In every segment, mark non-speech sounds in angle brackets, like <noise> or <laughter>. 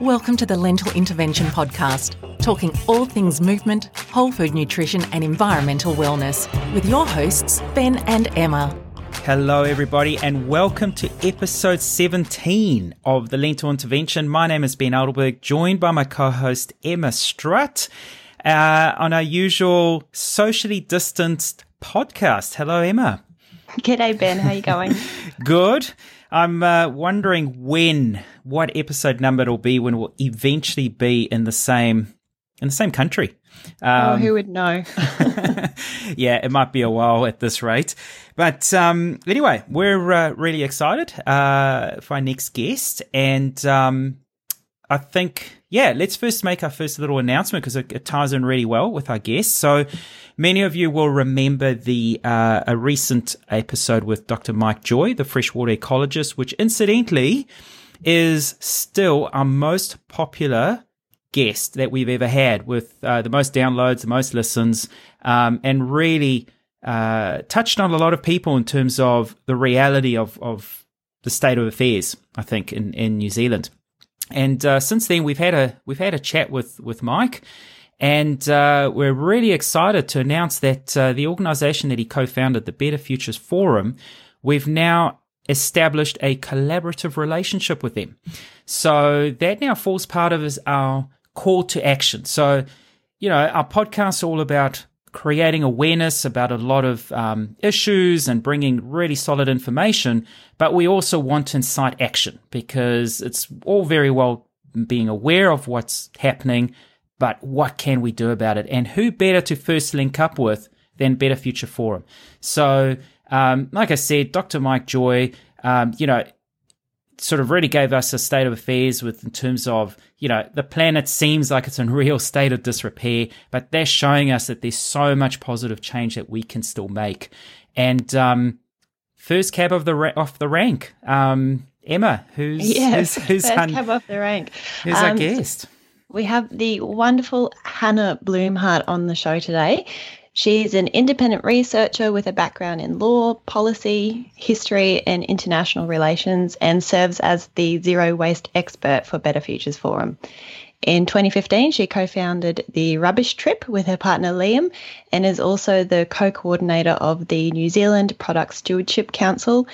Welcome to the Lentil Intervention Podcast, talking all things movement, whole food nutrition, and environmental wellness with your hosts, Ben and Emma. Hello, everybody, and welcome to episode 17 of the Lentil Intervention. My name is Ben Adelberg, joined by my co host, Emma Strutt, uh, on our usual socially distanced podcast. Hello, Emma. G'day, Ben. How are you going? <laughs> Good. I'm uh, wondering when, what episode number it'll be when we'll eventually be in the same in the same country. Um, oh, who would know? <laughs> <laughs> yeah, it might be a while at this rate. But um, anyway, we're uh, really excited uh, for our next guest. And um, I think, yeah, let's first make our first little announcement because it, it, ties in really well with our guest. So many of you will remember the uh, a recent episode with Dr. Mike Joy, the freshwater ecologist, which incidentally is still our most popular guest that we've ever had with uh, the most downloads, the most listens, um, and really uh, touched on a lot of people in terms of the reality of, of the state of affairs, I think, in, in New Zealand. And uh, since then, we've had a we've had a chat with with Mike, and uh, we're really excited to announce that uh, the organisation that he co-founded, the Better Futures Forum, we've now established a collaborative relationship with them. So that now falls part of our call to action. So, you know, our podcast all about creating awareness about a lot of um, issues and bringing really solid information, but we also want to incite action because it's all very well being aware of what's happening, but what can we do about it? And who better to first link up with than Better Future Forum? So, um, like I said, Dr. Mike Joy, um, you know, sort of really gave us a state of affairs with in terms of you know the planet seems like it's in <laughs> real state of disrepair but they're showing us that there's so much positive change that we can still make. And um, first cab of the ra- off the rank um, emma who's yes, who's, <laughs> who's first un- cab off the rank. who's um, our guest? we have the wonderful hannah Blumhardt on the show today She's an independent researcher with a background in law, policy, history, and international relations, and serves as the zero waste expert for Better Futures Forum. In 2015, she co founded the Rubbish Trip with her partner Liam and is also the co coordinator of the New Zealand Product Stewardship Council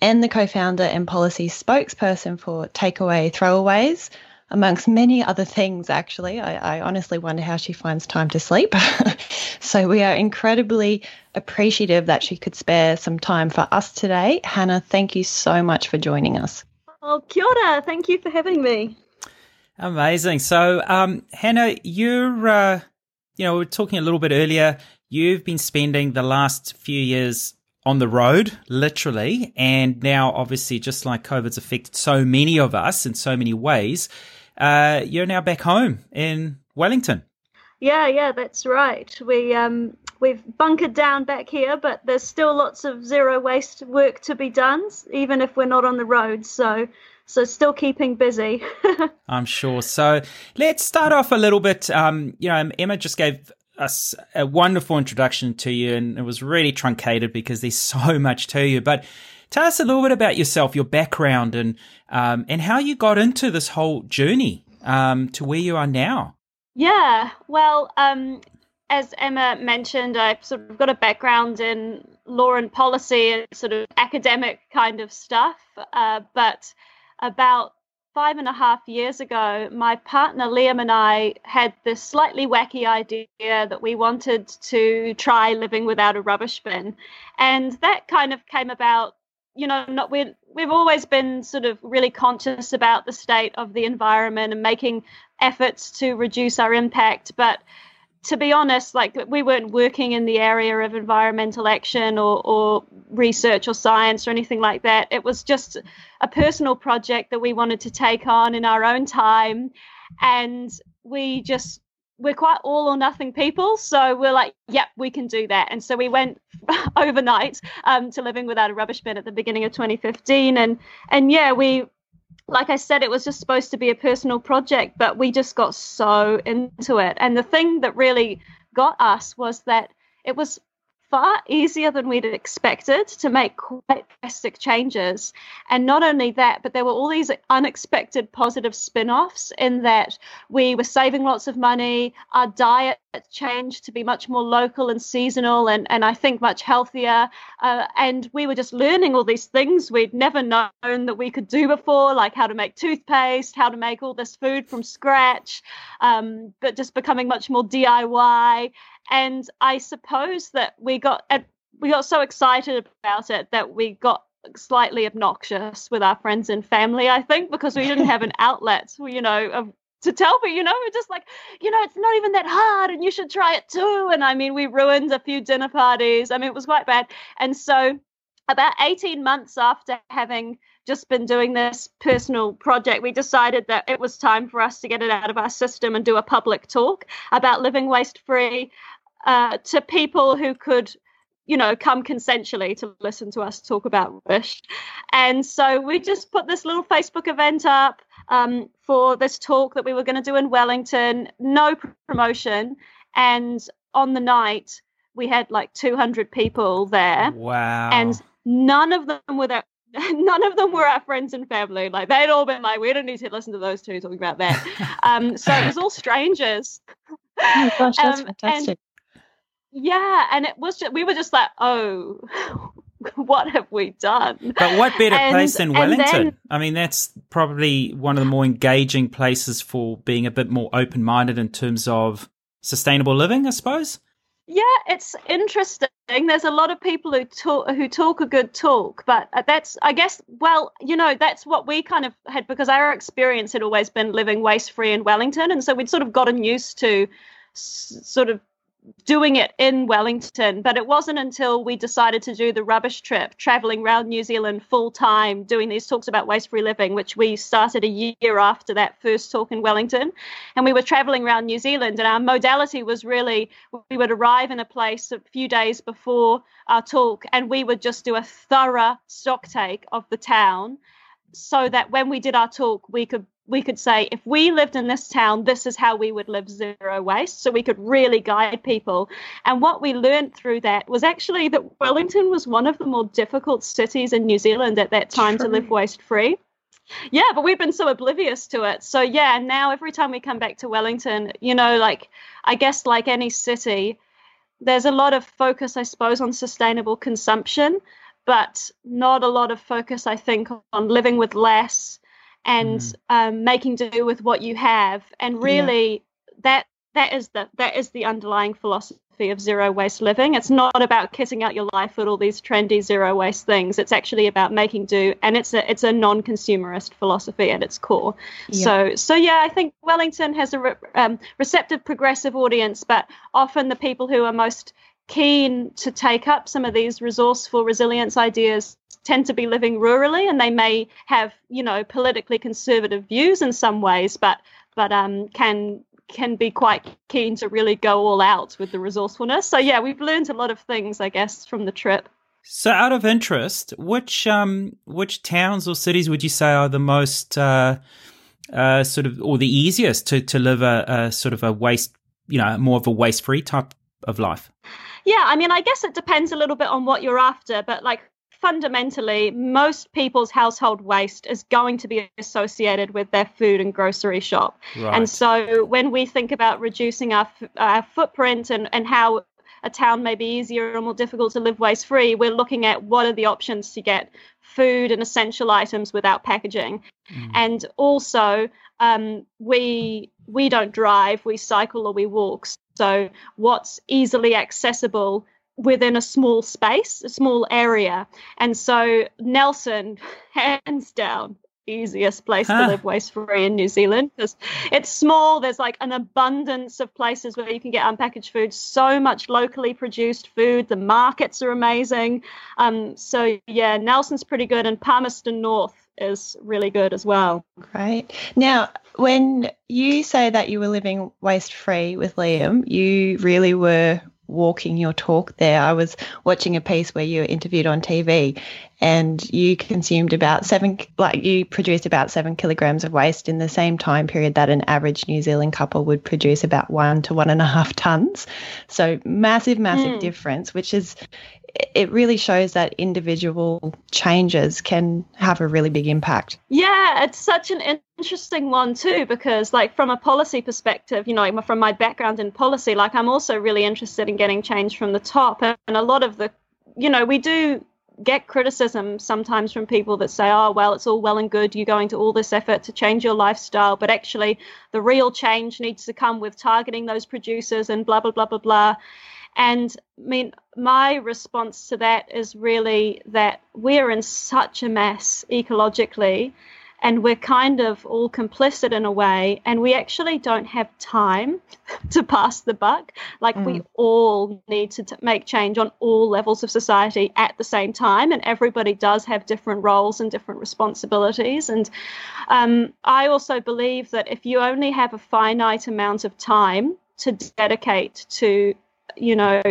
and the co founder and policy spokesperson for Takeaway Throwaways, amongst many other things, actually. I, I honestly wonder how she finds time to sleep. <laughs> so we are incredibly appreciative that she could spare some time for us today. Hannah, thank you so much for joining us. Oh, kia ora. Thank you for having me. Amazing. So, um, Hannah, you're, uh, you know, we were talking a little bit earlier. You've been spending the last few years on the road, literally, and now obviously, just like COVID's affected so many of us in so many ways, uh, you're now back home in Wellington. Yeah, yeah, that's right. We um, we've bunkered down back here, but there's still lots of zero waste work to be done, even if we're not on the road. So, so still keeping busy. <laughs> I'm sure. So let's start off a little bit. Um, you know, Emma just gave us a wonderful introduction to you, and it was really truncated because there's <laughs> so much to you. But Tell us a little bit about yourself, your background, and um, and how you got into this whole journey um, to where you are now. Yeah, well, um, as Emma mentioned, I've sort of got a background in law and policy and sort of academic kind of stuff. Uh, but about five and a half years ago, my partner Liam and I had this slightly wacky idea that we wanted to try living without a rubbish bin. And that kind of came about you know not we we've always been sort of really conscious about the state of the environment and making efforts to reduce our impact but to be honest like we weren't working in the area of environmental action or, or research or science or anything like that it was just a personal project that we wanted to take on in our own time and we just we're quite all or nothing people. So we're like, yep, we can do that. And so we went <laughs> overnight um, to living without a rubbish bin at the beginning of 2015. And and yeah, we like I said, it was just supposed to be a personal project, but we just got so into it. And the thing that really got us was that it was far easier than we'd expected to make quite drastic changes. And not only that, but there were all these unexpected positive spin offs in that we were saving lots of money, our diet changed to be much more local and seasonal, and, and I think much healthier. Uh, and we were just learning all these things we'd never known that we could do before, like how to make toothpaste, how to make all this food from scratch, um, but just becoming much more DIY and I suppose that we got we got so excited about it that we got slightly obnoxious with our friends and family. I think because we didn't have an <laughs> outlet, you know, of, to tell me, you know, we're just like, you know, it's not even that hard and you should try it too. And I mean, we ruined a few dinner parties. I mean, it was quite bad. And so, about 18 months after having just been doing this personal project, we decided that it was time for us to get it out of our system and do a public talk about living waste free uh, to people who could you know, come consensually to listen to us talk about Wish. And so we just put this little Facebook event up um, for this talk that we were going to do in Wellington, no promotion. And on the night, we had like 200 people there. Wow. And none of them were that. <laughs> None of them were our friends and family. Like they'd all been like, we don't need to listen to those two talking about that. <laughs> um, so it was all strangers. Oh gosh, that's um, fantastic. Yeah, and it was just, we were just like, oh, <laughs> what have we done? But what better and, place than Wellington? Then, I mean, that's probably one of the more engaging places for being a bit more open minded in terms of sustainable living, I suppose. Yeah, it's interesting. There's a lot of people who talk who talk a good talk, but uh, that's I guess well, you know, that's what we kind of had because our experience had always been living waste free in Wellington, and so we'd sort of gotten used to sort of doing it in Wellington, but it wasn't until we decided to do the rubbish trip, traveling around New Zealand full time, doing these talks about waste free living, which we started a year after that first talk in Wellington. And we were traveling around New Zealand, and our modality was really we would arrive in a place a few days before our talk, and we would just do a thorough stock take of the town so that when we did our talk, we could we could say if we lived in this town this is how we would live zero waste. So we could really guide people. And what we learned through that was actually that wellington was one of the more difficult cities in new zealand at that time True. to live waste free yeah but we've been so oblivious to it. So yeah and now every time we come back to wellington you know like i guess like any city there's a lot of focus i suppose on sustainable consumption but not a lot of focus i think on living with less and mm. um, making do with what you have and really yeah. that that is the that is the underlying philosophy of zero waste living it's not about kissing out your life with all these trendy zero waste things it's actually about making do and it's a it's a non-consumerist philosophy at its core yeah. so so yeah i think wellington has a re- um, receptive progressive audience but often the people who are most keen to take up some of these resourceful resilience ideas tend to be living rurally and they may have you know politically conservative views in some ways but but um can can be quite keen to really go all out with the resourcefulness. So yeah we've learned a lot of things i guess from the trip. So out of interest which um which towns or cities would you say are the most uh uh sort of or the easiest to to live a, a sort of a waste you know more of a waste free type of life yeah, I mean, I guess it depends a little bit on what you're after, but like fundamentally, most people's household waste is going to be associated with their food and grocery shop. Right. And so when we think about reducing our, our footprint and, and how a town may be easier or more difficult to live waste free, we're looking at what are the options to get food and essential items without packaging. Mm. And also, um, we we don't drive, we cycle or we walk. So, what's easily accessible within a small space, a small area. And so, Nelson, <laughs> hands down, easiest place huh. to live waste free in New Zealand because it's small. There's like an abundance of places where you can get unpackaged food, so much locally produced food. The markets are amazing. Um, so, yeah, Nelson's pretty good, and Palmerston North is really good as well. Great. Now, when you say that you were living waste free with Liam, you really were walking your talk there. I was watching a piece where you were interviewed on TV and you consumed about seven, like you produced about seven kilograms of waste in the same time period that an average New Zealand couple would produce about one to one and a half tons. So massive, massive mm. difference, which is, it really shows that individual changes can have a really big impact. Yeah, it's such an interesting one too because like from a policy perspective you know from my background in policy like i'm also really interested in getting change from the top and a lot of the you know we do get criticism sometimes from people that say oh well it's all well and good you're going to all this effort to change your lifestyle but actually the real change needs to come with targeting those producers and blah blah blah blah blah and I mean, my response to that is really that we're in such a mess ecologically and we're kind of all complicit in a way and we actually don't have time <laughs> to pass the buck like mm. we all need to t- make change on all levels of society at the same time and everybody does have different roles and different responsibilities and um, i also believe that if you only have a finite amount of time to dedicate to you know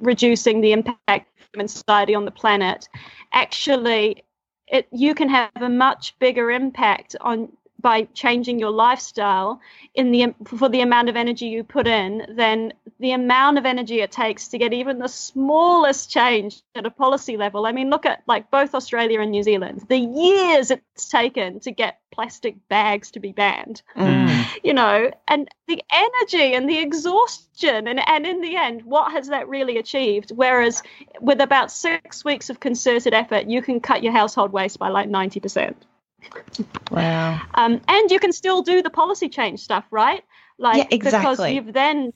reducing the impact of human society on the planet actually it you can have a much bigger impact on by changing your lifestyle in the for the amount of energy you put in than the amount of energy it takes to get even the smallest change at a policy level. I mean, look at like both Australia and New Zealand, the years it's taken to get plastic bags to be banned. Mm. <laughs> You know, and the energy and the exhaustion and and in the end, what has that really achieved? Whereas with about six weeks of concerted effort, you can cut your household waste by like ninety percent. Wow. Um, and you can still do the policy change stuff, right? Like yeah, exactly. because you've then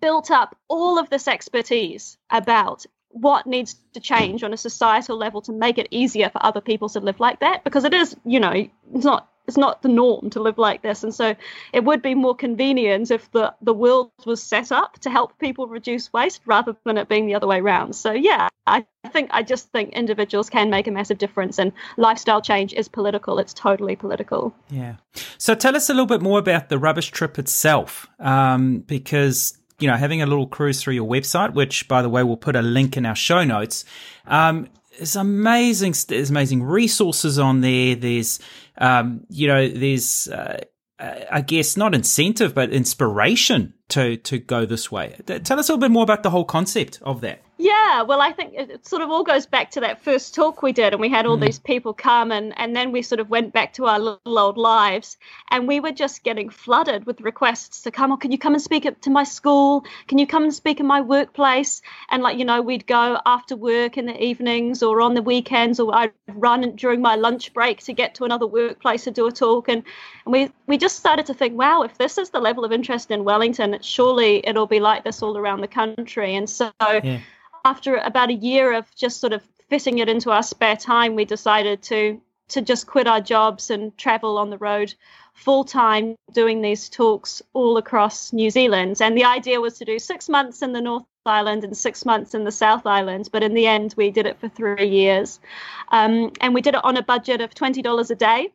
built up all of this expertise about what needs to change on a societal level to make it easier for other people to live like that because it is you know it's not it's not the norm to live like this. And so it would be more convenient if the the world was set up to help people reduce waste rather than it being the other way around. So yeah i think i just think individuals can make a massive difference and lifestyle change is political. It's totally political. Yeah. So tell us a little bit more about the rubbish trip itself um, because you know having a little cruise through your website which by the way we'll put a link in our show notes um, amazing there's amazing resources on there. There's um, you know there's uh, I guess not incentive but inspiration to to go this way tell us a little bit more about the whole concept of that yeah, well, I think it sort of all goes back to that first talk we did, and we had all mm. these people come, and, and then we sort of went back to our little old lives, and we were just getting flooded with requests to come. Oh, can you come and speak to my school? Can you come and speak in my workplace? And like you know, we'd go after work in the evenings or on the weekends, or I'd run during my lunch break to get to another workplace to do a talk, and, and we we just started to think, wow, if this is the level of interest in Wellington, surely it'll be like this all around the country, and so. Yeah after about a year of just sort of fitting it into our spare time, we decided to to just quit our jobs and travel on the road full time doing these talks all across New Zealand. And the idea was to do six months in the North Island and six months in the South Island. But in the end, we did it for three years. Um, and we did it on a budget of $20 a day.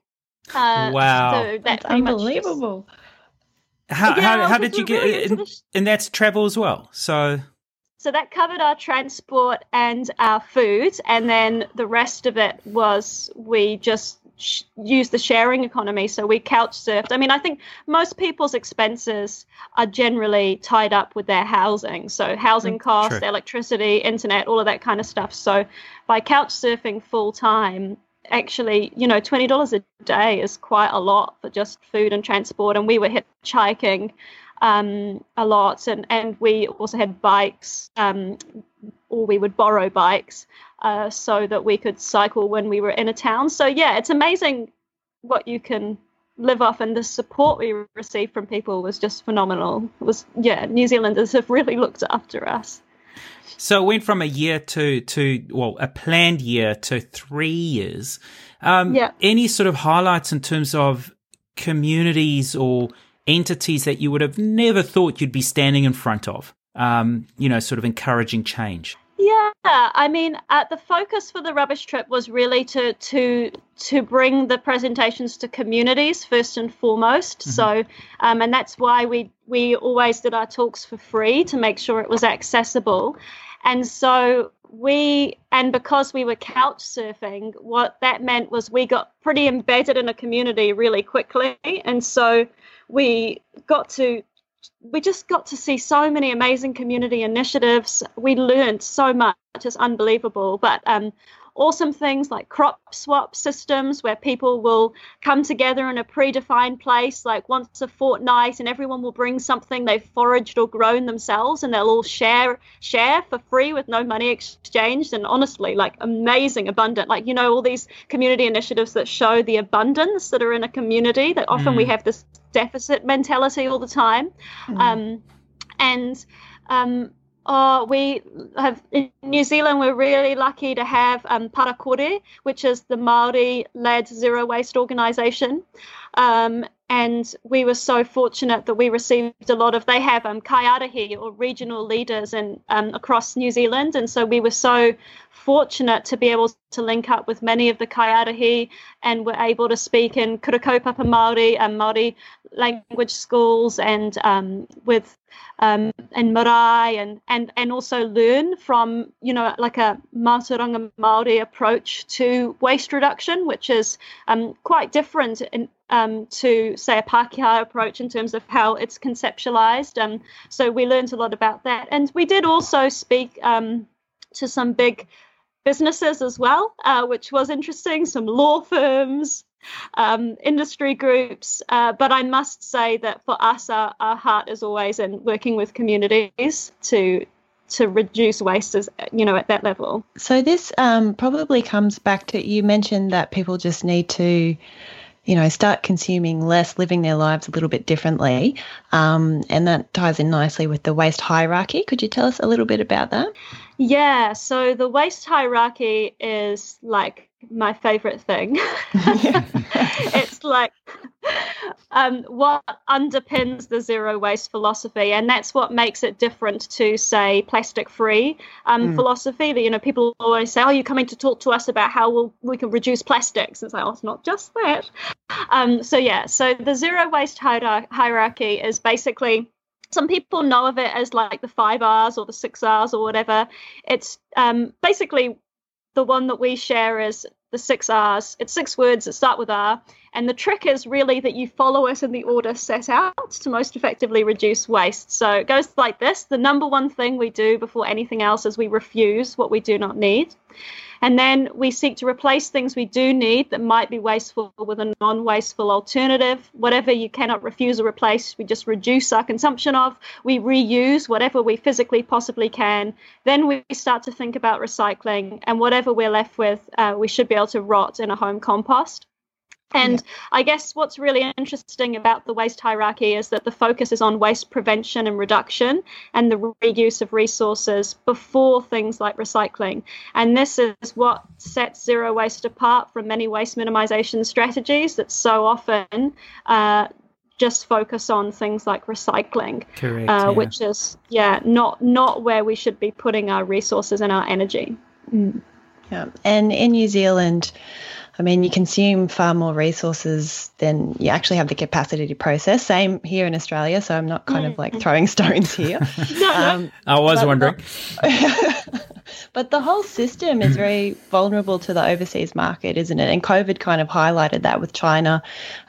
Uh, wow. So that's unbelievable. Just, how, yeah, how, how did you get it? And that's travel as well. So so that covered our transport and our food, and then the rest of it was we just sh- used the sharing economy. So we couch surfed. I mean, I think most people's expenses are generally tied up with their housing. So housing mm, costs, electricity, internet, all of that kind of stuff. So by couch surfing full time, actually, you know, twenty dollars a day is quite a lot for just food and transport. And we were hitchhiking um, a lot, and and we also had bikes, um, or we would borrow bikes uh, so that we could cycle when we were in a town. So yeah, it's amazing what you can live off, and the support we received from people was just phenomenal. It was yeah, New Zealanders have really looked after us. So it went from a year to to well, a planned year to three years. Um, yeah. Any sort of highlights in terms of communities or entities that you would have never thought you'd be standing in front of, um, you know, sort of encouraging change? Yeah, I mean, uh, the focus for the rubbish trip was really to to to bring the presentations to communities first and foremost. Mm-hmm. So, um, and that's why we we always did our talks for free to make sure it was accessible. And so we and because we were couch surfing what that meant was we got pretty embedded in a community really quickly and so we got to we just got to see so many amazing community initiatives. We learned so much. It's unbelievable. But um, awesome things like crop swap systems where people will come together in a predefined place like once a fortnight and everyone will bring something they've foraged or grown themselves and they'll all share share for free with no money exchanged and honestly like amazing abundant like you know all these community initiatives that show the abundance that are in a community that often mm. we have this deficit mentality all the time mm. um, and um, Oh, we have in New Zealand. We're really lucky to have um, Para Kore, which is the Maori-led zero waste organisation, um, and we were so fortunate that we received a lot of. They have um, kaiarahi or regional leaders and um, across New Zealand, and so we were so fortunate to be able to link up with many of the kaiarahi and were able to speak in Kura Kaupapa Māori and Māori language schools and um, with um, and marae and, and and also learn from you know like a Mātauranga Māori approach to waste reduction, which is um, quite different in, um, to say a Pākehā approach in terms of how it's conceptualized. Um, so we learned a lot about that, and we did also speak um, to some big businesses as well, uh, which was interesting. Some law firms, um, industry groups. Uh, but I must say that for us, our, our heart is always in working with communities to to reduce waste as you know at that level. So this um, probably comes back to you mentioned that people just need to you know, start consuming less, living their lives a little bit differently. Um, and that ties in nicely with the waste hierarchy. Could you tell us a little bit about that? Yeah, so the waste hierarchy is like my favorite thing. <laughs> <laughs> it's like um, what underpins the zero waste philosophy, and that's what makes it different to, say, plastic free um, mm. philosophy. That you know, people always say, "Oh, you're coming to talk to us about how we'll, we can reduce plastics." It's like, "Oh, it's not just that." Um, so yeah, so the zero waste hierarchy is basically some people know of it as like the five R's or the six R's or whatever. It's um, basically the one that we share is the six R's. It's six words that start with R. And the trick is really that you follow it in the order set out to most effectively reduce waste. So it goes like this the number one thing we do before anything else is we refuse what we do not need. And then we seek to replace things we do need that might be wasteful with a non wasteful alternative. Whatever you cannot refuse or replace, we just reduce our consumption of. We reuse whatever we physically possibly can. Then we start to think about recycling, and whatever we're left with, uh, we should be able to rot in a home compost. And yeah. I guess what's really interesting about the waste hierarchy is that the focus is on waste prevention and reduction and the reuse of resources before things like recycling. And this is what sets zero waste apart from many waste minimization strategies that so often uh, just focus on things like recycling, Correct, uh, yeah. which is yeah not not where we should be putting our resources and our energy. Mm. Yeah, and in New Zealand. I mean, you consume far more resources than you actually have the capacity to process. Same here in Australia, so I'm not kind of like throwing <laughs> stones here. <laughs> um, I was wondering. The, <laughs> but the whole system is very vulnerable to the overseas market, isn't it? And COVID kind of highlighted that with China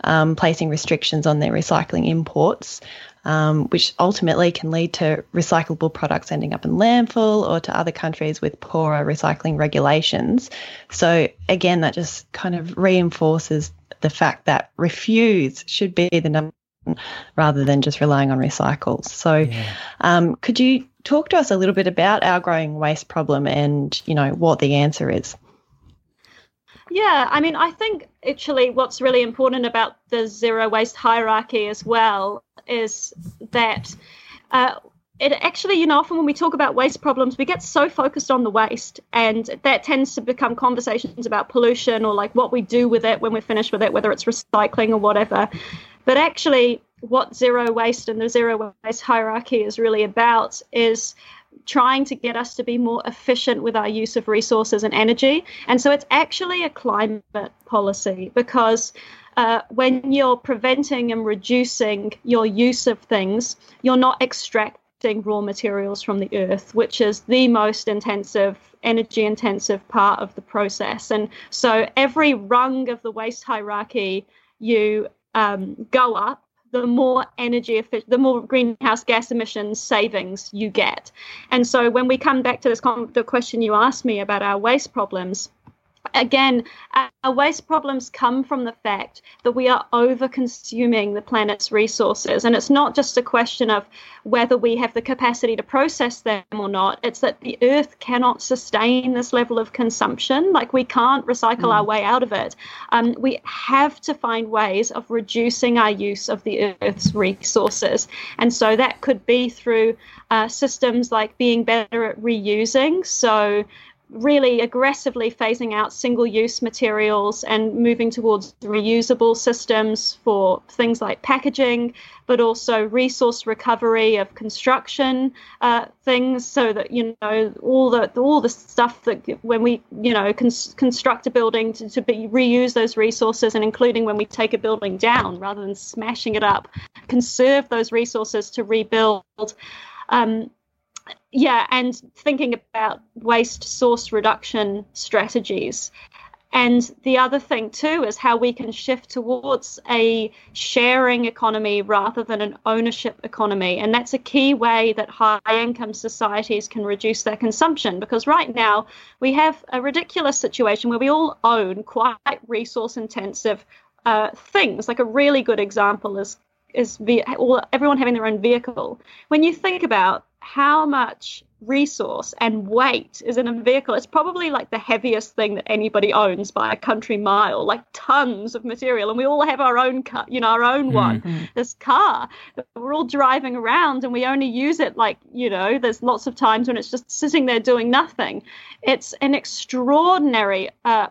um, placing restrictions on their recycling imports um, which ultimately can lead to recyclable products ending up in landfill or to other countries with poorer recycling regulations. So, again, that just kind of reinforces the fact that refuse should be the number rather than just relying on recycles. So, yeah. um, could you talk to us a little bit about our growing waste problem and, you know, what the answer is? Yeah, I mean, I think actually what's really important about the zero waste hierarchy as well is that uh, it actually, you know, often when we talk about waste problems, we get so focused on the waste, and that tends to become conversations about pollution or like what we do with it when we're finished with it, whether it's recycling or whatever. But actually, what zero waste and the zero waste hierarchy is really about is trying to get us to be more efficient with our use of resources and energy. And so it's actually a climate policy because uh, when you're preventing and reducing your use of things, you're not extracting raw materials from the earth, which is the most intensive, energy intensive part of the process. And so every rung of the waste hierarchy you um, go up, the more energy efficient, the more greenhouse gas emissions savings you get. And so when we come back to this, the question you asked me about our waste problems, again, our waste problems come from the fact that we are over consuming the planet's resources. And it's not just a question of whether we have the capacity to process them or not, it's that the earth cannot sustain this level of consumption. Like we can't recycle mm. our way out of it. Um, we have to find ways of reducing our use of the earth's resources. And so that could be through uh, systems like being better at reusing. So, really aggressively phasing out single use materials and moving towards reusable systems for things like packaging, but also resource recovery of construction uh, things so that, you know, all the, all the stuff that when we, you know, cons- construct a building to, to be, reuse those resources and including when we take a building down rather than smashing it up, conserve those resources to rebuild. Um, yeah, and thinking about waste source reduction strategies. And the other thing, too, is how we can shift towards a sharing economy rather than an ownership economy. And that's a key way that high income societies can reduce their consumption. Because right now, we have a ridiculous situation where we all own quite resource intensive uh, things. Like a really good example is is all, everyone having their own vehicle. When you think about how much resource and weight is in a vehicle. It's probably like the heaviest thing that anybody owns by a country mile, like tons of material. And we all have our own car, you know, our own one, mm-hmm. this car. We're all driving around and we only use it like, you know, there's lots of times when it's just sitting there doing nothing. It's an extraordinary uh,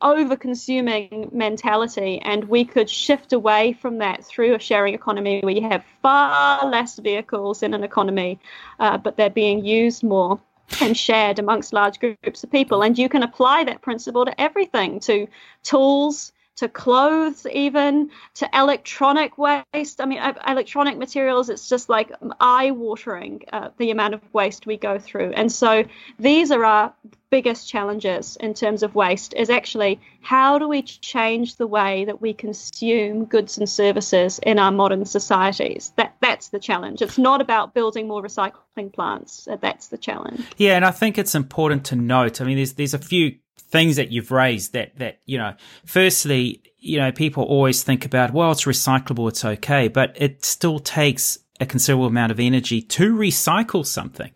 over consuming mentality and we could shift away from that through a sharing economy where you have far less vehicles in an economy uh, but they're being used more and shared amongst large groups of people and you can apply that principle to everything to tools to clothes, even to electronic waste. I mean, electronic materials, it's just like eye watering uh, the amount of waste we go through. And so these are our biggest challenges in terms of waste is actually how do we change the way that we consume goods and services in our modern societies? That that's the challenge. It's not about building more recycling plants. Uh, that's the challenge. Yeah and i think it's important to note i mean there's there's a few things that you've raised that that you know firstly you know people always think about well it's recyclable it's okay but it still takes a considerable amount of energy to recycle something.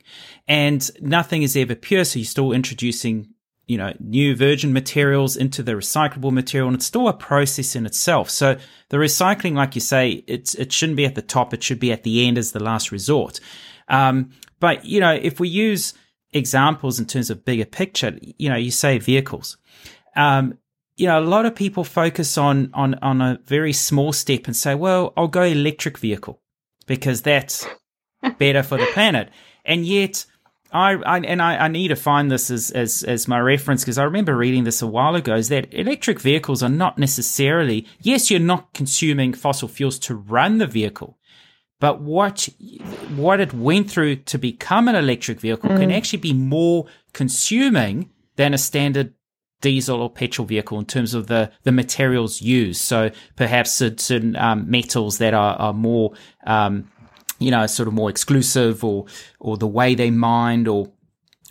And nothing is ever pure so you're still introducing you know new virgin materials into the recyclable material and it's still a process in itself. So the recycling like you say it's it shouldn't be at the top it should be at the end as the last resort. Um, but you know if we use examples in terms of bigger picture, you know, you say vehicles. Um, you know, a lot of people focus on on on a very small step and say, "Well, I'll go electric vehicle because that's better for the <laughs> planet." And yet, I, I and I, I, need to find this as as as my reference because I remember reading this a while ago. Is that electric vehicles are not necessarily yes, you're not consuming fossil fuels to run the vehicle, but what what it went through to become an electric vehicle mm. can actually be more consuming than a standard diesel or petrol vehicle in terms of the, the materials used. So perhaps certain um, metals that are, are more, um, you know, sort of more exclusive or, or the way they mined or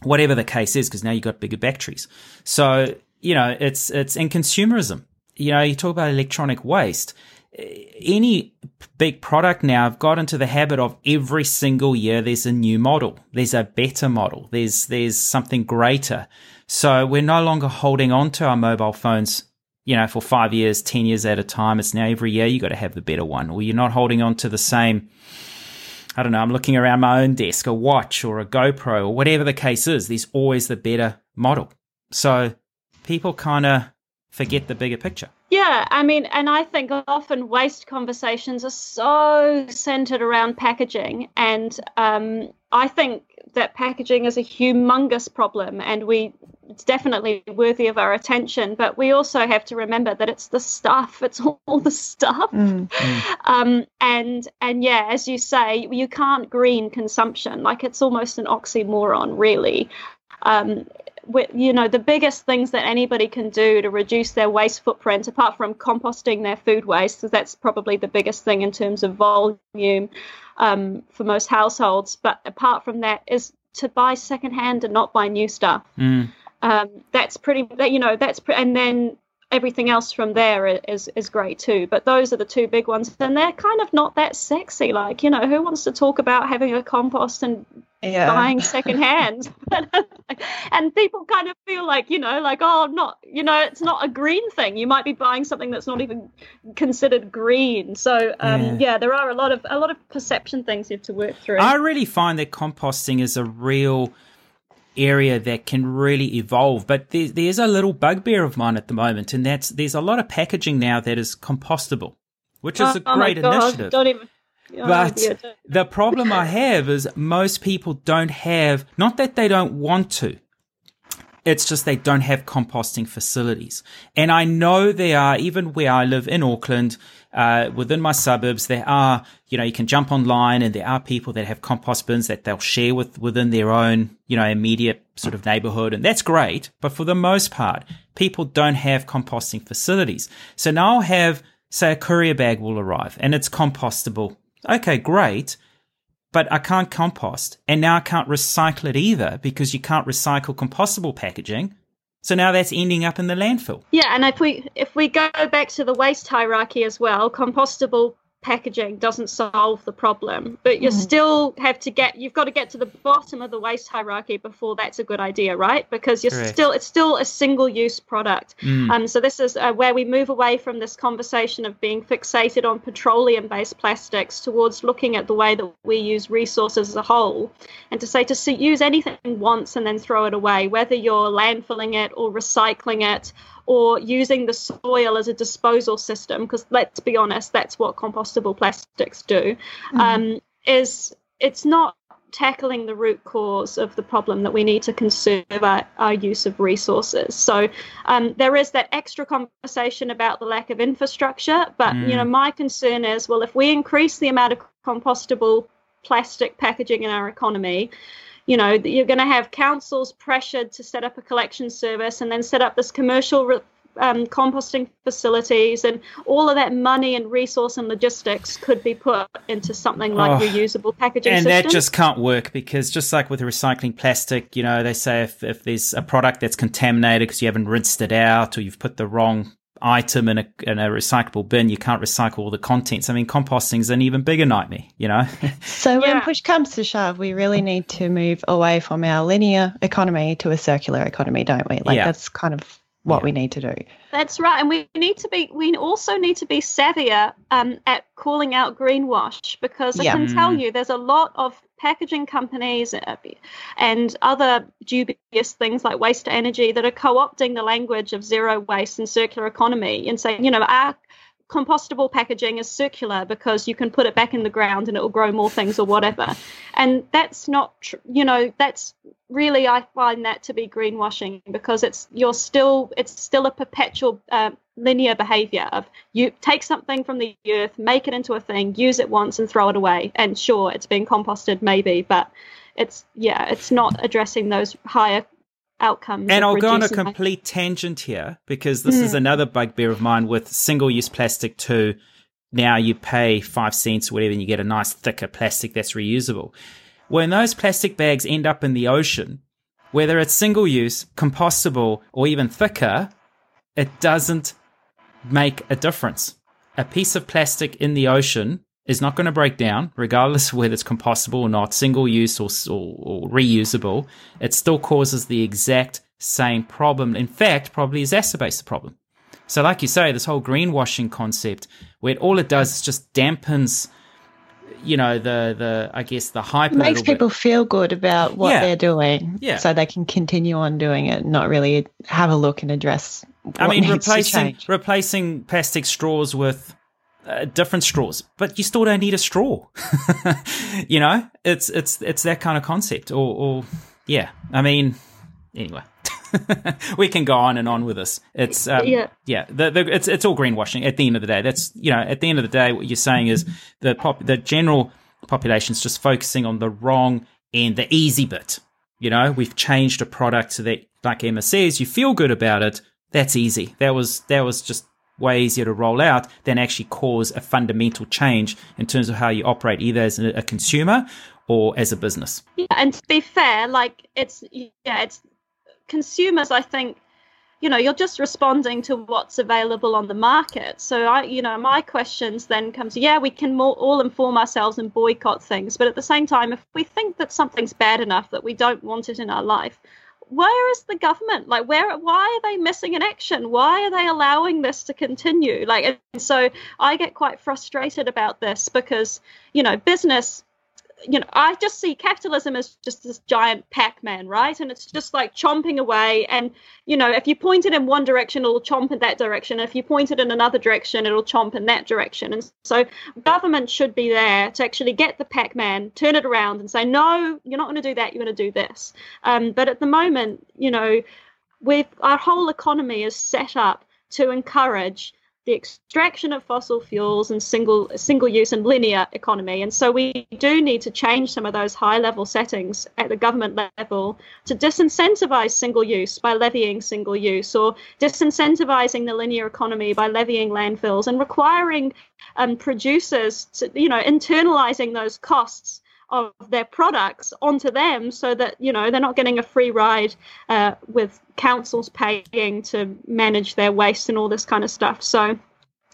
whatever the case is, because now you've got bigger batteries. So, you know, it's, it's in consumerism. You know, you talk about electronic waste any big product now, I've got into the habit of every single year there's a new model, there's a better model, there's there's something greater. So we're no longer holding on to our mobile phones, you know, for five years, ten years at a time. It's now every year you got to have the better one, or you're not holding on to the same. I don't know. I'm looking around my own desk, a watch or a GoPro or whatever the case is. There's always the better model. So people kind of forget the bigger picture. Yeah, I mean, and I think often waste conversations are so centered around packaging, and um, I think that packaging is a humongous problem, and we it's definitely worthy of our attention. But we also have to remember that it's the stuff; <laughs> it's all the stuff. Mm. <laughs> Um, and and yeah, as you say, you can't green consumption. Like it's almost an oxymoron, really. Um, you know the biggest things that anybody can do to reduce their waste footprint apart from composting their food waste because that's probably the biggest thing in terms of volume um, for most households but apart from that is to buy secondhand and not buy new stuff mm. um, that's pretty you know that's pre- and then everything else from there is is great too. But those are the two big ones, and they're kind of not that sexy. Like you know, who wants to talk about having a compost and yeah. buying secondhand? <laughs> <laughs> and people kind of feel like you know, like oh, not you know, it's not a green thing. You might be buying something that's not even considered green. So um, yeah. yeah, there are a lot of a lot of perception things you have to work through. I really find that composting is a real area that can really evolve. But there, there's a little bugbear of mine at the moment, and that's there's a lot of packaging now that is compostable, which is oh, a great initiative. Don't even. Oh, but the problem I have is most people don't have, not that they don't want to, it's just they don't have composting facilities. And I know there are, even where I live in Auckland, uh, within my suburbs, there are, you know, you can jump online and there are people that have compost bins that they'll share with within their own, you know, immediate sort of neighborhood. And that's great. But for the most part, people don't have composting facilities. So now I'll have, say, a courier bag will arrive and it's compostable. Okay, great but I can't compost. And now I can't recycle it either because you can't recycle compostable packaging. So now that's ending up in the landfill. Yeah, and if we if we go back to the waste hierarchy as well, compostable packaging doesn't solve the problem but you mm. still have to get you've got to get to the bottom of the waste hierarchy before that's a good idea right because you're Correct. still it's still a single use product mm. um, so this is uh, where we move away from this conversation of being fixated on petroleum based plastics towards looking at the way that we use resources as a whole and to say to see, use anything once and then throw it away whether you're landfilling it or recycling it or using the soil as a disposal system, because let's be honest, that's what compostable plastics do, mm. um, is it's not tackling the root cause of the problem that we need to conserve our, our use of resources. So um, there is that extra conversation about the lack of infrastructure, but mm. you know my concern is well if we increase the amount of compostable plastic packaging in our economy, you know you're going to have councils pressured to set up a collection service and then set up this commercial re- um, composting facilities and all of that money and resource and logistics could be put into something like oh, reusable packaging and systems. that just can't work because just like with recycling plastic you know they say if, if there's a product that's contaminated because you haven't rinsed it out or you've put the wrong item in a, in a recyclable bin, you can't recycle all the contents. I mean, composting is an even bigger nightmare, you know? <laughs> so when push comes to shove, we really need to move away from our linear economy to a circular economy, don't we? Like yeah. that's kind of what yeah. we need to do. That's right, and we need to be. We also need to be savvier um, at calling out greenwash because I yeah. can tell mm. you, there's a lot of packaging companies uh, and other dubious things like waste to energy that are co-opting the language of zero waste and circular economy and saying, you know, our compostable packaging is circular because you can put it back in the ground and it will grow more things or whatever. And that's not, tr- you know, that's really I find that to be greenwashing because it's you're still it's still a perpetual uh, linear behavior of you take something from the earth, make it into a thing, use it once and throw it away. And sure, it's being composted maybe, but it's yeah, it's not addressing those higher outcomes. And I'll go on a complete my- tangent here because this mm. is another bugbear of mine with single use plastic too. Now you pay five cents or whatever and you get a nice thicker plastic that's reusable. When those plastic bags end up in the ocean, whether it's single use, compostable, or even thicker, it doesn't make a difference. A piece of plastic in the ocean is not going to break down, regardless <laughs> of whether it's compostable or not, single use or, or, or, reusable. It still causes the exact same problem. In fact, probably exacerbates the problem. So, like you say, this whole greenwashing concept, where all it does is just dampens you know the the I guess the hype makes people bit. feel good about what yeah. they're doing, yeah. so they can continue on doing it, not really have a look and address. I mean, replacing replacing plastic straws with uh, different straws, but you still don't need a straw. <laughs> you know, it's it's it's that kind of concept, or, or yeah. I mean, anyway. <laughs> we can go on and on with this. It's um, yeah, yeah. The, the, it's it's all greenwashing. At the end of the day, that's you know, at the end of the day, what you're saying is the pop, the general population is just focusing on the wrong and the easy bit. You know, we've changed a product so that, like Emma says, you feel good about it. That's easy. That was that was just way easier to roll out than actually cause a fundamental change in terms of how you operate, either as a, consumer or as a business. Yeah, and to be fair, like it's yeah, it's consumers, I think, you know, you're just responding to what's available on the market. So I, you know, my questions then comes, yeah, we can more, all inform ourselves and boycott things, but at the same time, if we think that something's bad enough that we don't want it in our life, where is the government? Like, where? Why are they missing in action? Why are they allowing this to continue? Like, and so I get quite frustrated about this because, you know, business you know, I just see capitalism as just this giant Pac-Man, right? And it's just like chomping away. And you know, if you point it in one direction, it'll chomp in that direction. If you point it in another direction, it'll chomp in that direction. And so, government should be there to actually get the Pac-Man, turn it around, and say, no, you're not going to do that. You're going to do this. Um, but at the moment, you know, with our whole economy is set up to encourage the extraction of fossil fuels and single single use and linear economy. And so we do need to change some of those high level settings at the government level to disincentivize single use by levying single use or disincentivizing the linear economy by levying landfills and requiring um, producers to, you know, internalizing those costs of their products onto them so that you know they're not getting a free ride uh, with councils paying to manage their waste and all this kind of stuff so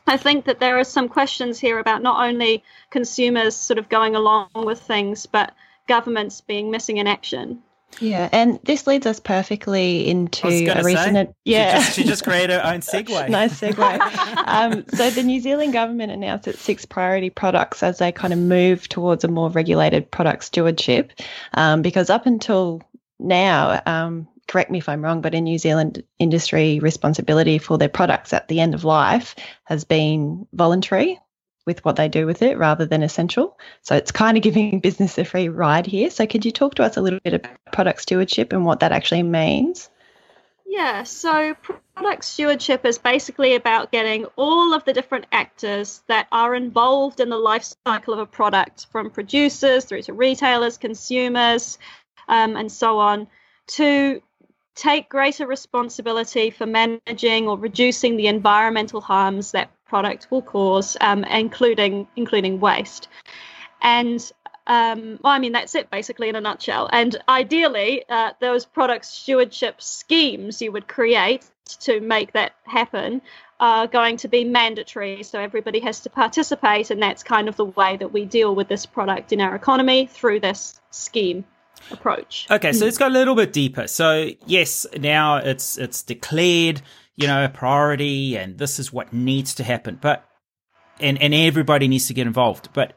I think that there are some questions here about not only consumers sort of going along with things, but governments being missing in action. Yeah, and this leads us perfectly into a recent. Say, yeah, she just, she just, created her own segue. <laughs> nice segue. um, so the New Zealand government announced its six priority products as they kind of move towards a more regulated product stewardship, um, because up until now, um, correct me if I'm wrong, but in New Zealand, industry responsibility for their products at the end of life has been voluntary with what they do with it rather than essential. So it's kind of giving <laughs> business a free ride here. So could you talk to us a little bit about product stewardship and what that actually means? Yeah, so product stewardship is basically about getting all of the different actors that are involved in the life cycle of a product, from producers through to retailers, consumers, um, and so on, to take greater responsibility for managing or reducing the environmental harms that product will cause, um, including including waste. And um, well, I mean that's it basically in a nutshell. And ideally, uh, those product stewardship schemes you would create to make that happen are going to be mandatory. So everybody has to participate, and that's kind of the way that we deal with this product in our economy through this scheme approach. Okay, so let's go a little bit deeper. So yes, now it's it's declared, you know, a priority, and this is what needs to happen. But and and everybody needs to get involved. But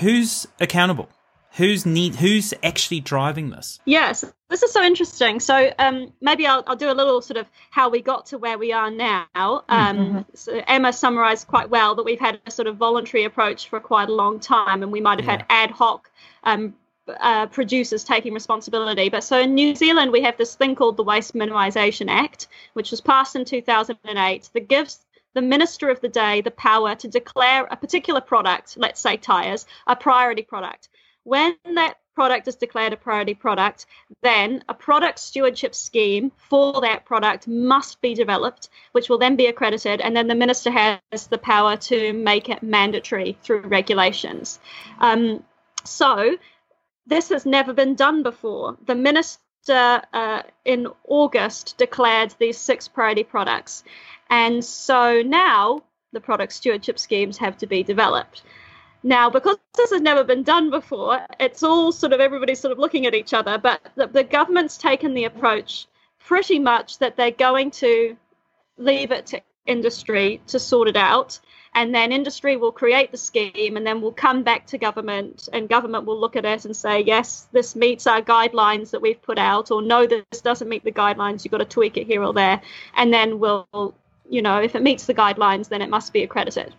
who's accountable? Who's need? Who's actually driving this? Yes, this is so interesting. So um, maybe I'll, I'll do a little sort of how we got to where we are now. Um, mm-hmm. so Emma summarised quite well that we've had a sort of voluntary approach for quite a long time, and we might have yeah. had ad hoc um, uh, producers taking responsibility. But so in New Zealand, we have this thing called the Waste Minimisation Act, which was passed in 2008, that gives the minister of the day the power to declare a particular product, let's say tyres, a priority product. When that product is declared a priority product, then a product stewardship scheme for that product must be developed, which will then be accredited, and then the minister has the power to make it mandatory through regulations. Um, so this has never been done before. The minister uh, in August declared these six priority products. And so now the product stewardship schemes have to be developed. Now, because this has never been done before, it's all sort of everybody's sort of looking at each other, but the, the government's taken the approach pretty much that they're going to leave it to industry to sort it out and then industry will create the scheme and then we'll come back to government and government will look at it and say yes this meets our guidelines that we've put out or no this doesn't meet the guidelines you've got to tweak it here or there. And then we'll you know if it meets the guidelines then it must be accredited.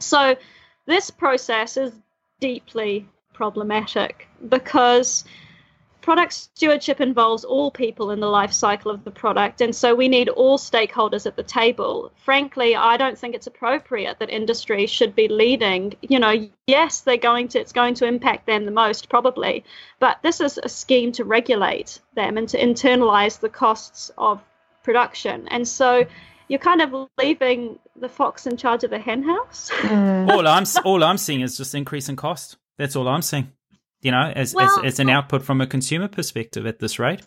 So this process is deeply problematic because product stewardship involves all people in the life cycle of the product and so we need all stakeholders at the table. Frankly i don't think it's appropriate that industry should be leading. You know yes they're going to it's going to impact them the most probably but this is a scheme to regulate them and to internalize the costs of production. And so you're kind of leaving the fox in charge of the henhouse mm. <laughs> all i'm all i'm seeing is just increase in cost. That's all i'm seeing you know, as, well, as, as an output from a consumer perspective at this rate?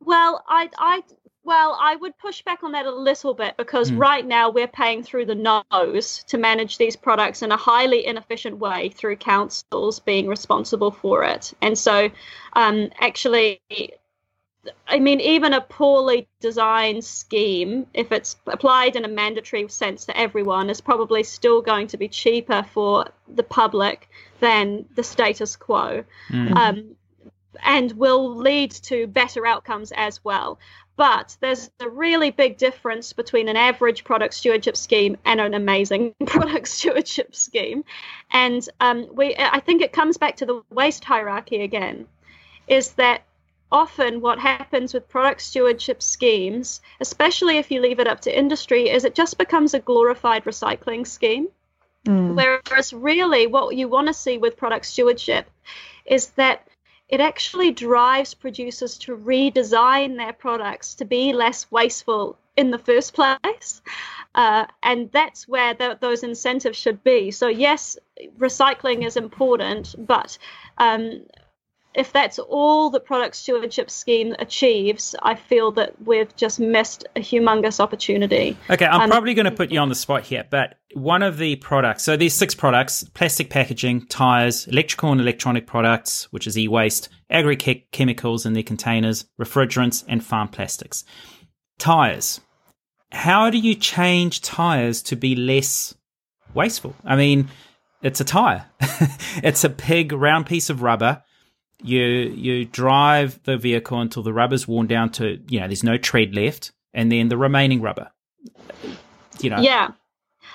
Well, I, I, well, I would push back on that a little bit because mm. right now we're paying through the nose to manage these products in a highly inefficient way through councils being responsible for it. And so, um, actually, I mean, even a poorly designed scheme, if it's applied in a mandatory sense to everyone, is probably still going to be cheaper for the public than the status quo. Mm. Um, and will lead to better outcomes as well. But there's a really big difference between an average product stewardship scheme and an amazing <laughs> product stewardship scheme. And um, we, I think it comes back to the waste hierarchy again, is that often what happens with product stewardship schemes, especially if you leave it up to industry, is it just becomes a glorified recycling scheme. Mm. Whereas, really, what you want to see with product stewardship is that it actually drives producers to redesign their products to be less wasteful in the first place. Uh, and that's where the, those incentives should be. So, yes, recycling is important, but um, if that's all the product stewardship scheme achieves, I feel that we've just missed a humongous opportunity. Okay, I'm um, probably going to put you on the spot here, but one of the products, so these six products plastic packaging, tires, electrical and electronic products, which is e waste, agri chemicals in their containers, refrigerants, and farm plastics. Tires. How do you change tires to be less wasteful? I mean, it's a tire, <laughs> it's a big round piece of rubber you you drive the vehicle until the rubber's worn down to you know there's no tread left, and then the remaining rubber. You know. Yeah.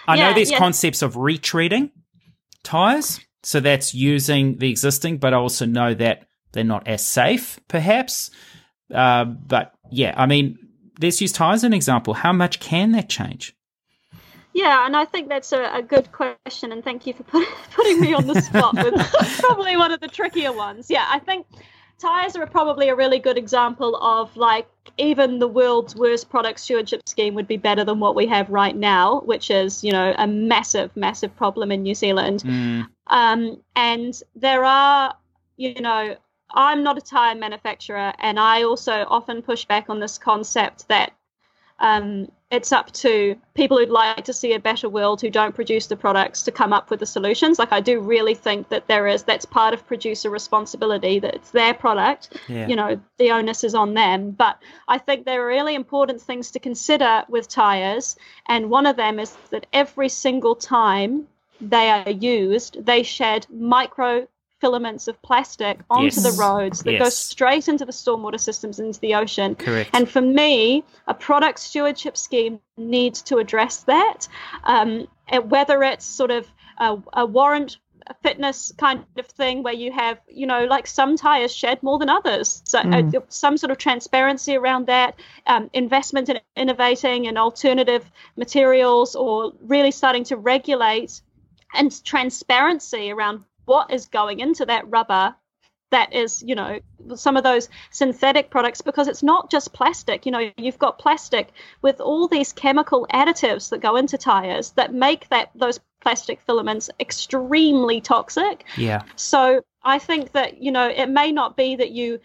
I yeah, know there's yeah. concepts of retreading tires, so that's using the existing, but I also know that they're not as safe, perhaps. Uh, but yeah, I mean, let's use tires as an example. How much can that change? Yeah, and I think that's a, a good question, and thank you for put, <laughs> putting me on the spot with <laughs> probably one of the trickier ones. Yeah, I think tires are probably a really good example of like even the world's worst product stewardship scheme would be better than what we have right now, which is you know a massive, massive problem in New Zealand. Mm. Um, and there are, you know, I'm not a tire manufacturer, and I also often push back on this concept that um, it's up to people who'd like to see a better world who don't produce the products to come up with the solutions. Like I do really think that there is that's part of producer responsibility that it's their product. Yeah. You know, the onus is on them. But I think there are really important things to consider with tires, and one of them is that every single time they are used, they shed micro filaments of plastic onto yes. the roads that yes. go straight into the stormwater systems into the ocean. Correct. And for me, a product stewardship scheme needs to address that. Um, whether it's sort of a, a warrant fitness kind of thing where you have you know like some tires shed more than others so mm. uh, some sort of transparency around that um, investment in innovating and alternative materials or really starting to regulate and transparency around what is going into that rubber that is, you know, some of those synthetic products because it's not just plastic. You know, you've got plastic with all these chemical additives that go into tires that make that those plastic filaments extremely toxic. Yeah. So I think that, you know, it may not be that you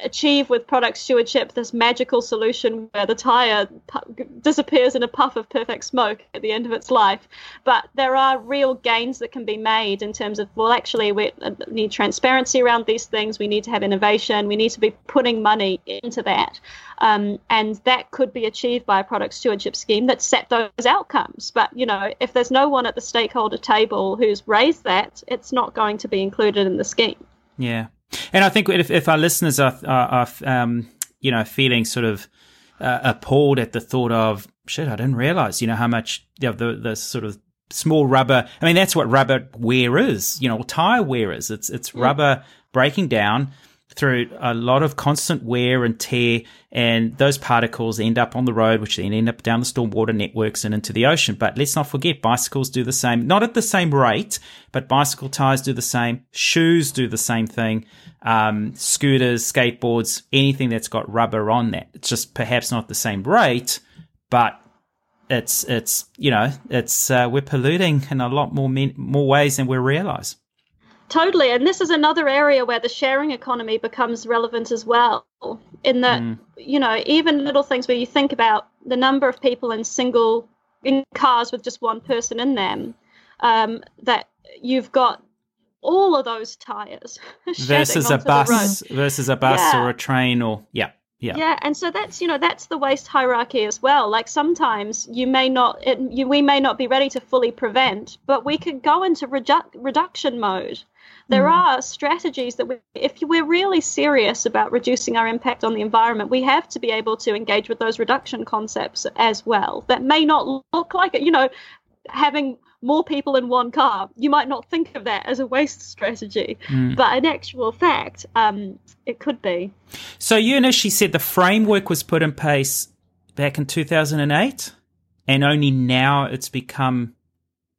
achieve with product stewardship this magical solution where the tire pu- disappears in a puff of perfect smoke at the end of its life. But there are real gains that can be made in terms of, well, actually, we uh, need transparency around these things. We need to have innovation. We need to be putting money into that. Um, and that could be achieved by a product stewardship scheme that set those outcomes. But, you know, if there's no one at the stakeholder table who's raised that, it's not going to be included in the scheme. Yeah. And I think if, if our listeners are, are, are um, you know, feeling sort of uh, appalled at the thought of, shit, I didn't realize, you know, how much you know, the, the sort of small rubber, I mean, that's what rubber wear is, you know, tire wear is. It's, it's mm. rubber breaking down through a lot of constant wear and tear, and those particles end up on the road, which then end up down the stormwater networks and into the ocean. But let's not forget, bicycles do the same, not at the same rate, but bicycle tires do the same, shoes do the same thing, um, scooters, skateboards, anything that's got rubber on that. It's just perhaps not the same rate, but it's it's you know it's uh, we're polluting in a lot more more ways than we realize. Totally. And this is another area where the sharing economy becomes relevant as well. In that, mm. you know, even little things where you think about the number of people in single in cars with just one person in them, um, that you've got all of those tires <laughs> versus a bus versus a bus yeah. or a train or yeah yeah yeah and so that's you know that's the waste hierarchy as well like sometimes you may not it, you, we may not be ready to fully prevent but we could go into redu- reduction mode there mm. are strategies that we, if we're really serious about reducing our impact on the environment, we have to be able to engage with those reduction concepts as well. That may not look like it, you know, having more people in one car. You might not think of that as a waste strategy, mm. but in actual fact, um, it could be. So you initially said the framework was put in place back in 2008, and only now it's become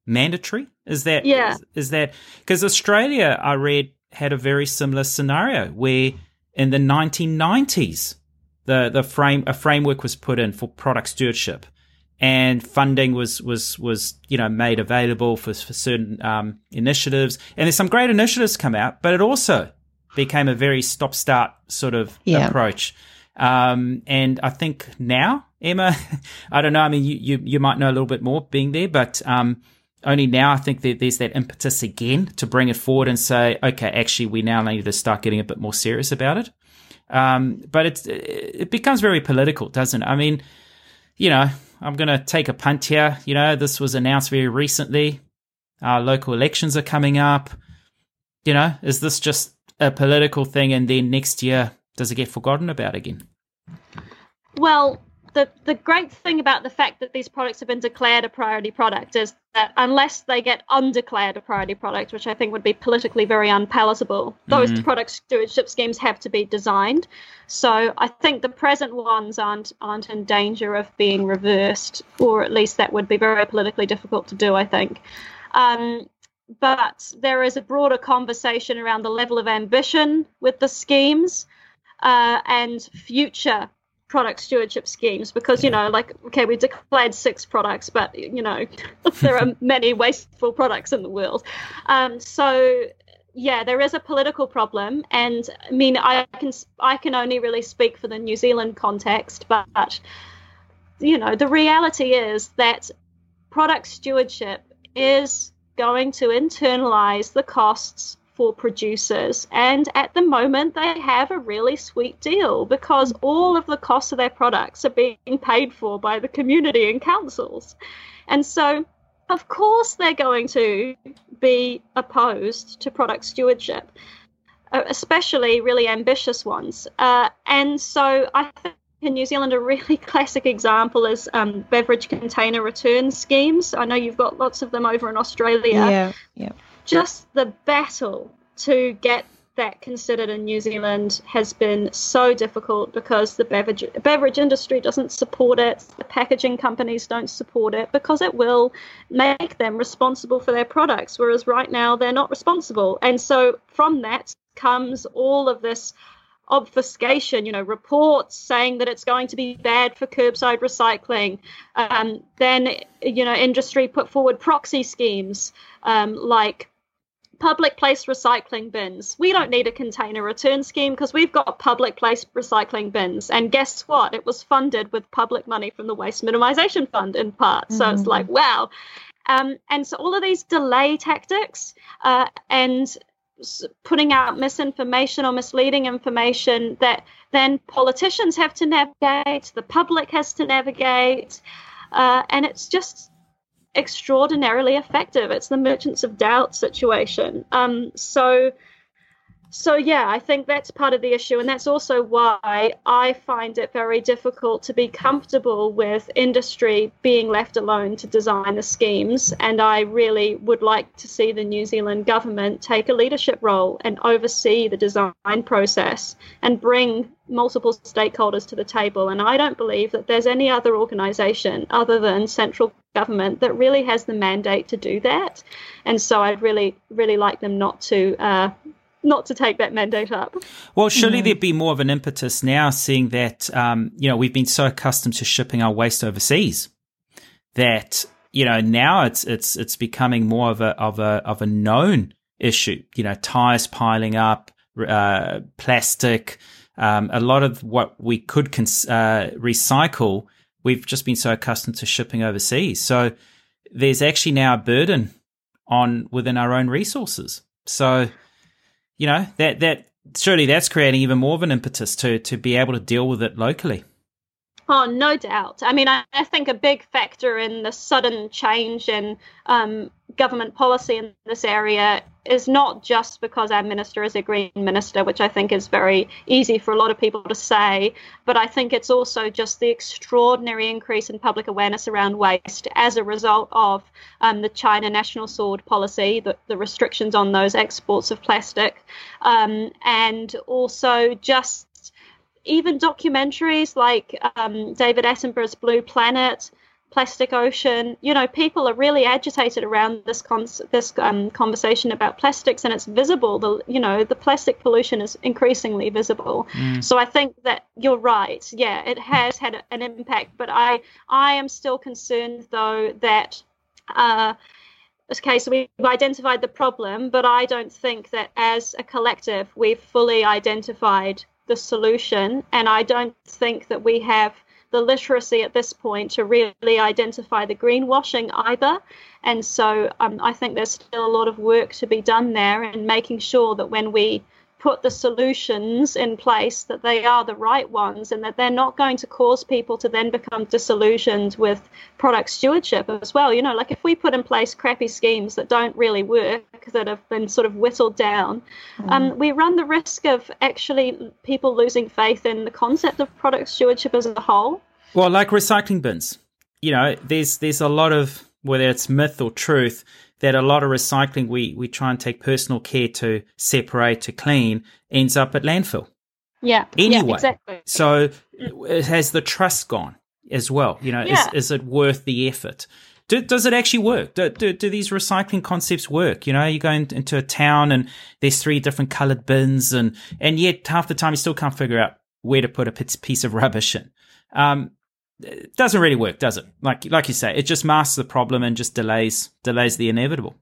mandatory. Is that yeah? Is, is that because Australia? I read had a very similar scenario where in the 1990s the the frame a framework was put in for product stewardship and funding was was was you know made available for, for certain um, initiatives and there's some great initiatives come out but it also became a very stop start sort of yeah. approach um, and I think now Emma <laughs> I don't know I mean you, you you might know a little bit more being there but um, only now I think that there's that impetus again to bring it forward and say, okay, actually, we now need to start getting a bit more serious about it. Um, but it's, it becomes very political, doesn't it? I mean, you know, I'm going to take a punt here. You know, this was announced very recently. Our local elections are coming up. You know, is this just a political thing and then next year does it get forgotten about again? Well, the, the great thing about the fact that these products have been declared a priority product is that unless they get undeclared a priority product, which I think would be politically very unpalatable, those mm-hmm. product stewardship schemes have to be designed. So I think the present ones aren't aren't in danger of being reversed, or at least that would be very politically difficult to do. I think. Um, but there is a broader conversation around the level of ambition with the schemes uh, and future product stewardship schemes because you know like okay we declared six products but you know <laughs> there are many wasteful products in the world. Um, so yeah there is a political problem. And i mean i can i can only really speak for the new zealand context but you know the reality is that product stewardship is going to internalize the costs for producers. And at the moment, they have a really sweet deal because all of the costs of their products are being paid for by the community and councils. And so, of course, they're going to be opposed to product stewardship, uh, especially really ambitious ones. Uh, and so, I think in New Zealand, a <laughs> really classic example is um, beverage container return schemes. I know you've got lots of them over in Australia. Yeah, yeah just the battle to get that considered in New Zealand has been so difficult because the beverage beverage industry doesn't support it, the packaging companies don't support it because it will make them responsible for their products, whereas right now they're not responsible. And so from that comes all of this obfuscation, you know, reports saying that it's going to be bad for curbside recycling. Um, then, you know, industry put forward proxy schemes um, like public place recycling bins. We don't need a container return scheme because we've got public place recycling bins. And guess what? It was funded with public money from the Waste Minimisation Fund in part. So mm-hmm. it's like, wow. Um, and so all of these delay tactics uh, and putting out misinformation or misleading information that then politicians have to navigate, the public has to navigate, uh, and it's just extraordinarily effective. It's the merchants of doubt situation. Um, so so, yeah, I think that's part of the issue. And that's also why I find it very difficult to be comfortable with industry being left alone to design the schemes. And I really would like to see the New Zealand government take a leadership role and oversee the design process and bring multiple stakeholders to the table. And I don't believe that there's any other organisation other than central government that really has the mandate to do that. And so I'd really, really like them not to uh, not to take that mandate up. Well, surely mm. there'd be more of an impetus now, seeing that um, you know we've been so accustomed to shipping our waste overseas that you know now it's it's it's becoming more of a of a of a known issue. You know, tires piling up, uh, plastic, um, a lot of what we could cons- uh, recycle. We've just been so accustomed to shipping overseas, so there's actually now a burden on within our own resources. So you know that that surely that's creating even more of an impetus to to be able to deal with it locally. Oh, no doubt. I mean, I, I think a big factor in the sudden change in um, government policy in this area is not just because our minister is a green minister, which I think is very easy for a lot of people to say, but I think it's also just the extraordinary increase in public awareness around waste as a result of um, the China national sword policy, the, the, restrictions on those exports of plastic, um, and also just even documentaries like um, David Attenborough's Blue Planet plastic ocean. You know, people are really agitated around this con- this um, conversation about plastics, and it's visible. The you know the plastic pollution is increasingly visible. Mm. So I think that you're right. Yeah, it has had an impact, but I I am still concerned though that. Uh, okay, so we've identified the problem, but I don't think that as a collective we've fully identified the solution, and I don't think that we have the literacy at this point to really identify the greenwashing either. And so um, I think there's still a lot of work to be done there and making sure that when we put the solutions in place that they are the right ones and that they're not going to cause people to then become disillusioned with product stewardship as well you know like if we put in place crappy schemes that don't really work that have been sort of whittled down mm. um, we run the risk of actually people losing faith in the concept of product stewardship as a whole well like recycling bins you know there's there's a lot of whether it's myth or truth that a lot of recycling we, we try and take personal care to separate, to clean, ends up at landfill. Yeah. Anyway. Yeah, exactly. So has the trust gone as well? You know, yeah. is, is it worth the effort? Do, does it actually work? Do, do, do, these recycling concepts work? You know, you go in, into a town and there's three different colored bins and, and yet half the time you still can't figure out where to put a piece of rubbish in. Um, it doesn't really work, does it? Like like you say, it just masks the problem and just delays delays the inevitable.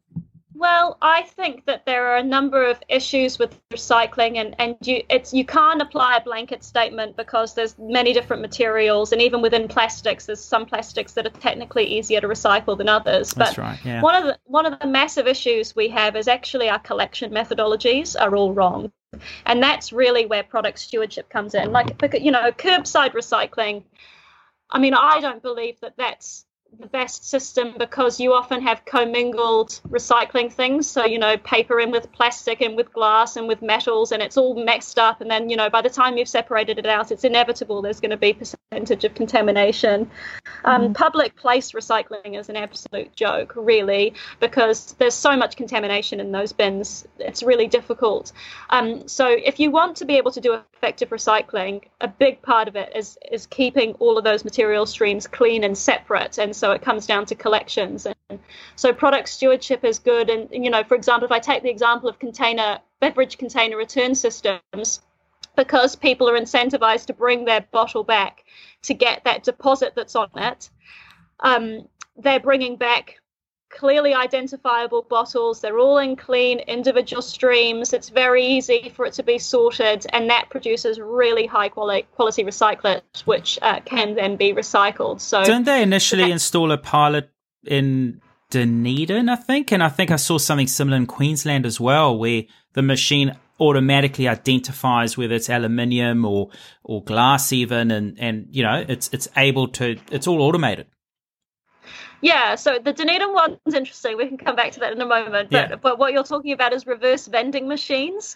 Well, I think that there are a number of issues with recycling, and, and you it's you can't apply a blanket statement because there's many different materials, and even within plastics, there's some plastics that are technically easier to recycle than others. But That's right. Yeah. One of the one of the massive issues we have is actually our collection methodologies are all wrong, and that's really where product stewardship comes in. Like you know, curbside recycling I mean, I don't believe that that's the best system because you often have commingled recycling things. So, you know, paper in with plastic and with glass and with metals, and it's all mixed up. And then, you know, by the time you've separated it out, it's inevitable there's going to be percentage of contamination. Um, mm-hmm. Public place recycling is an absolute joke, really, because there's so much contamination in those bins. It's really difficult. Um, so, if you want to be able to do effective recycling, a big part of it is is keeping all of those material streams clean and separate. And so it comes down to collections. And so product stewardship is good. And, you know, for example, if I take the example of container, beverage container return systems, because people are incentivized to bring their bottle back to get that deposit that's on it, um, they're bringing back clearly identifiable bottles. They're all in clean individual streams. It's very easy for it to be sorted, and that produces really high quality quality recyclate, which uh, can then be recycled. So, didn't they initially install a pilot in Dunedin? I think, and I think I saw something similar in Queensland as well, where the machine automatically identifies whether it's aluminium or or glass even and and you know it's it's able to it's all automated yeah, so the Dunedin one's interesting. We can come back to that in a moment. But yeah. but what you're talking about is reverse vending machines.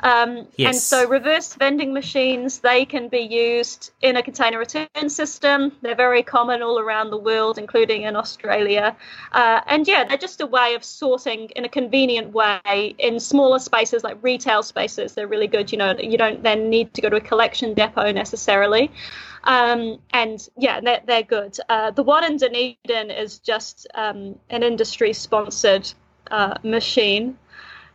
Um, yes. And so reverse vending machines they can be used in a container return system. They're very common all around the world, including in Australia. Uh, and yeah, they're just a way of sorting in a convenient way in smaller spaces like retail spaces. They're really good. You know, you don't then need to go to a collection depot necessarily. Um, and yeah, they're, they're good. Uh, the one in Dunedin is just um, an industry sponsored uh, machine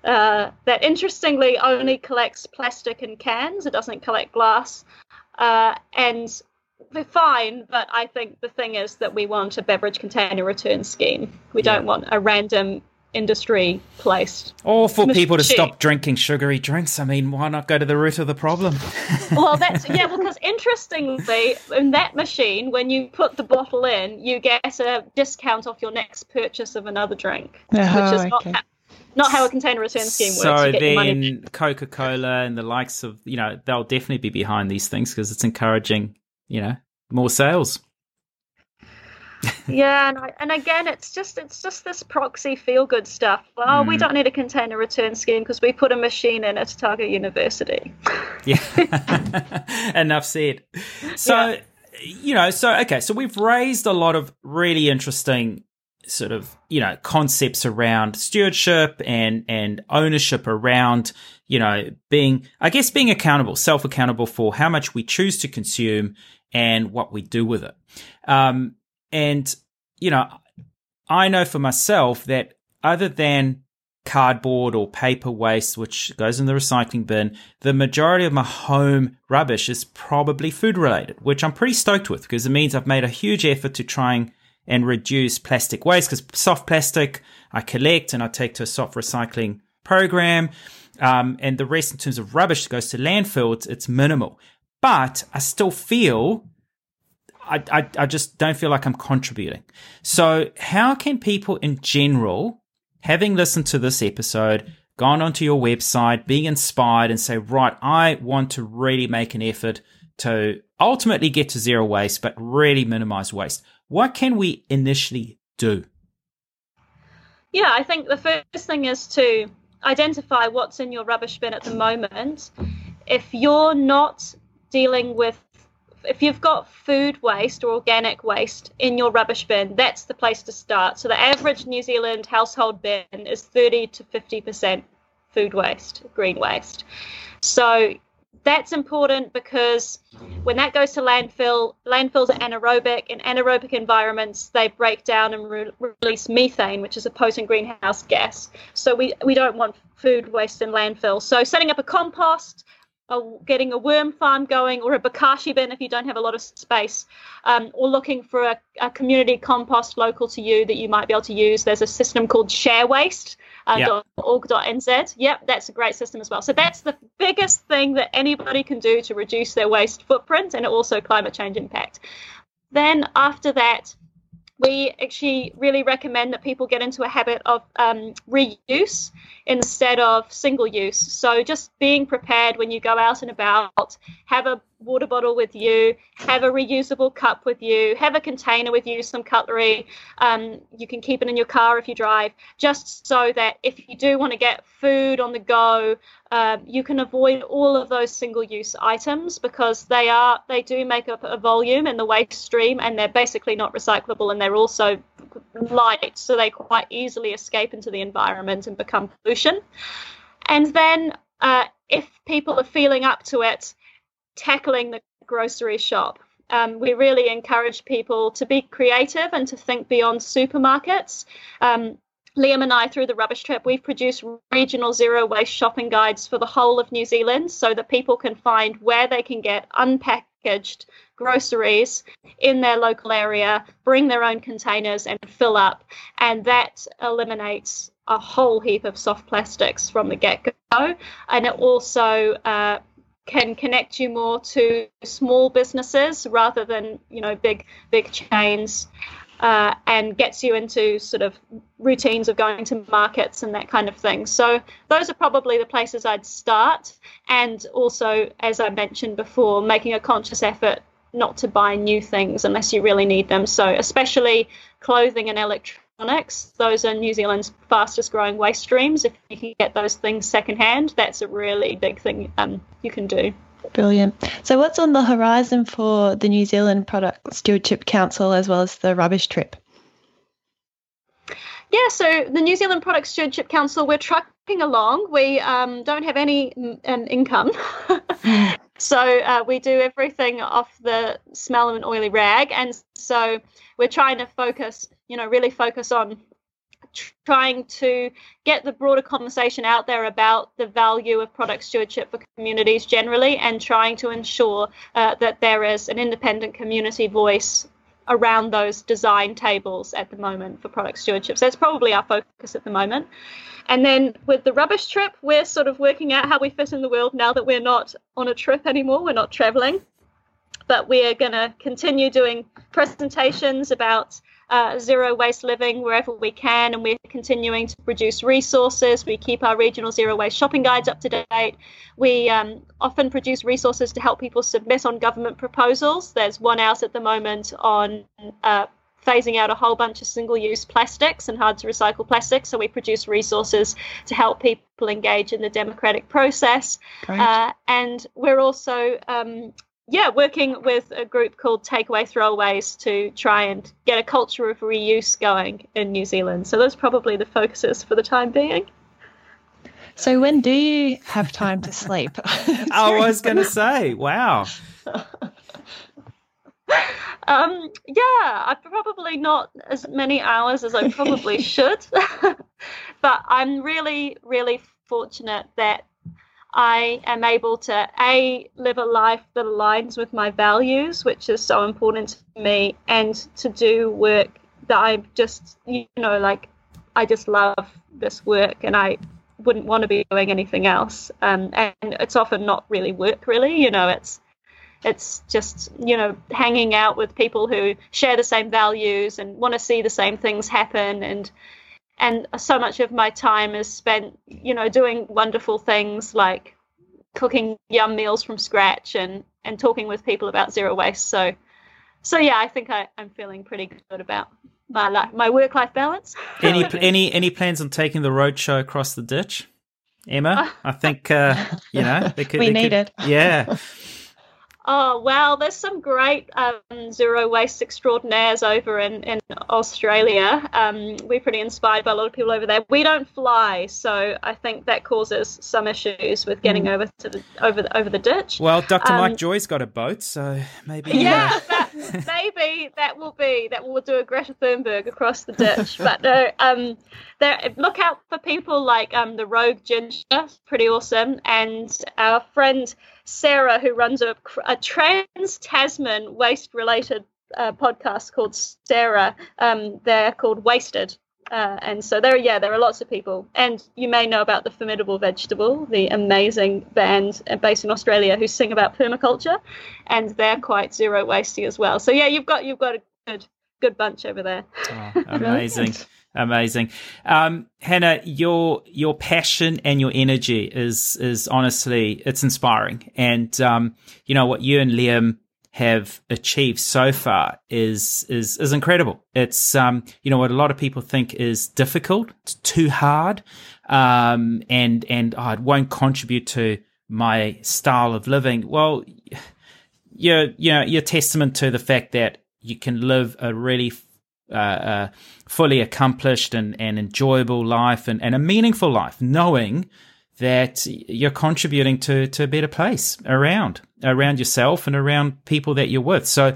uh, that interestingly only collects plastic and cans, it doesn't collect glass. Uh, and they're fine, but I think the thing is that we want a beverage container return scheme. We yeah. don't want a random industry placed. Or for people to stop drinking sugary drinks. I mean, why not go to the root of the problem? <laughs> well, that's yeah. Because interestingly, in that machine, when you put the bottle in, you get a discount off your next purchase of another drink, oh, which is okay. not. not how a container return scheme works. So then, Coca Cola and the likes of you know they'll definitely be behind these things because it's encouraging you know more sales yeah, and, I, and again, it's just it's just this proxy feel good stuff. Well, mm. we don't need a container return scheme because we put a machine in at Otago University. yeah, <laughs> <laughs> enough said. So, yeah. you know, so okay, so we've raised a lot of really interesting sort of you know concepts around stewardship and and ownership around you know being i guess being accountable self accountable for how much we choose to consume and what we do with it um and, you know, I know for myself that other than cardboard or paper waste, which goes in the recycling bin, the majority of my home rubbish is probably food related, which I'm pretty stoked with because it means I've made a huge effort to try and reduce plastic waste because soft plastic I collect and I take to a soft recycling program. Um, and the rest in terms of rubbish that goes to landfill, it's, it's minimal. But I still feel I, I, I just don't feel like I'm contributing. So, how can people in general, having listened to this episode, gone onto your website, being inspired, and say, right, I want to really make an effort to ultimately get to zero waste, but really minimize waste? What can we initially do? Yeah, I think the first thing is to identify what's in your rubbish bin at the moment. If you're not dealing with if you've got food waste or organic waste in your rubbish bin, that's the place to start. So the average New Zealand household bin is 30 to 50% food waste, green waste. So that's important because when that goes to landfill, landfills are anaerobic. In anaerobic environments, they break down and re- release methane, which is a potent greenhouse gas. So we, we don't want food waste in landfill. So setting up a compost, a, getting a worm farm going or a bokashi bin if you don't have a lot of space, um, or looking for a, a, community compost local to you that you might be able to use. There's a system called ShareWaste. Uh, yep. .org.nz. Yep, that's a great system as well. So that's the biggest thing that anybody can do to reduce their waste footprint and also climate change impact. Then after that, we actually really recommend that people get into a habit of um, reuse instead of single use. So just being prepared when you go out and about, have a water bottle with you, have a reusable cup with you, have a container with you, some cutlery. Um, you can keep it in your car if you drive, just so that if you do want to get food on the go, uh, you can avoid all of those single-use items because they are they do make up a volume in the waste stream, and they're basically not recyclable, and they're also light, so they quite easily escape into the environment and become pollution. And then uh, if people are feeling up to it, tackling the grocery shop. Um, we really encourage people to be creative and to think beyond supermarkets. Um, Liam and I, through the Rubbish Trip, we've produced regional zero waste shopping guides for the whole of New Zealand so that people can find where they can get unpackaged groceries in their local area, bring their own containers and fill up. And that eliminates a whole heap of soft plastics from the get go. And it also uh, can connect you more to small businesses rather than you know big big chains uh, and gets you into sort of routines of going to markets and that kind of thing. So those are probably the places I'd start. And also, as I mentioned before, making a conscious effort not to buy new things unless you really need them. So especially clothing and electronics, those are New Zealand's fastest growing waste streams. If you can get those things secondhand, that's a really big thing um, you can do. Brilliant. So, what's on the horizon for the New Zealand Product Stewardship Council as well as the rubbish trip? Yeah, so the New Zealand Product Stewardship Council, we're trucking along. We um, don't have any an income. <laughs> so uh, we do everything off the smell of an oily rag. And so we're trying to focus, you know, really focus on trying to get the broader conversation out there about the value of product stewardship for communities generally and trying to ensure uh, that there is an independent community voice around those design tables at the moment for product stewardship. So that's probably our focus at the moment. And then with the rubbish trip, we're sort of working out how we fit in the world now that we're not on a trip anymore, we're not traveling. But we're going to continue doing presentations about uh, zero waste living wherever we can, and we're continuing to produce resources. We keep our regional zero waste shopping guides up to date. We um, often produce resources to help people submit on government proposals. There's one out at the moment on uh, phasing out a whole bunch of single use plastics and hard to recycle plastics. So we produce resources to help people engage in the democratic process. Uh, and we're also um, yeah, working with a group called Takeaway Throwaways to try and get a culture of reuse going in New Zealand. So those are probably the focuses for the time being. So when do you have time to sleep? <laughs> I was going <laughs> to say, wow. um, yeah, I probably not as many hours as I probably <laughs> should, but I'm really, really fortunate that I am able to a live a life that aligns with my values, which is so important to me, and to do work that I just you know like I just love this work and I wouldn't want to be doing anything else. Um, and it's often not really work, really. You know, it's it's just you know hanging out with people who share the same values and want to see the same things happen and and so much of my time is spent you know doing wonderful things like cooking yum meals from scratch and and talking with people about zero waste. So so yeah i think I, i'm feeling pretty good about my life my work life balance. <laughs> Any any any plans on taking the roadshow across the ditch? Emma <laughs> i think uh you know could, we need could, it. Yeah <laughs> Oh, wow. There's some great um, zero waste extraordinaires over in, in Australia. Um, we're pretty inspired by a lot of people over there. We don't fly, so I think that causes some issues with getting mm. over to the over the, over the ditch. Well, Dr. Um, Mike Joy's got a boat, so maybe. Yeah, uh... <laughs> that, maybe that will be that will do a Greta Thunberg across the ditch. but no, um, there, look out for people like um, the Rogue Ginger, pretty awesome, and our friend Sarah, who runs a, a trans Tasman waste related uh, podcast called Sarah. Um, they're called Wasted. Uh, and so there, yeah, there are lots of people, and you may know about the Formidable Vegetable, the amazing band uh, based in Australia who sing about permaculture, and they're quite zero wasty as well. So yeah, you've got you've got a good good bunch over there. Oh, amazing. <laughs> Amazing, um, Hannah. Your your passion and your energy is is honestly it's inspiring, and um, you know what you and Liam have achieved so far is is is incredible. It's um, you know what a lot of people think is difficult, it's too hard, um, and and oh, it won't contribute to my style of living. Well, you're you know you're testament to the fact that you can live a really uh, uh, fully accomplished and, and enjoyable life and, and a meaningful life, knowing that you're contributing to, to a better place around, around yourself and around people that you're with. So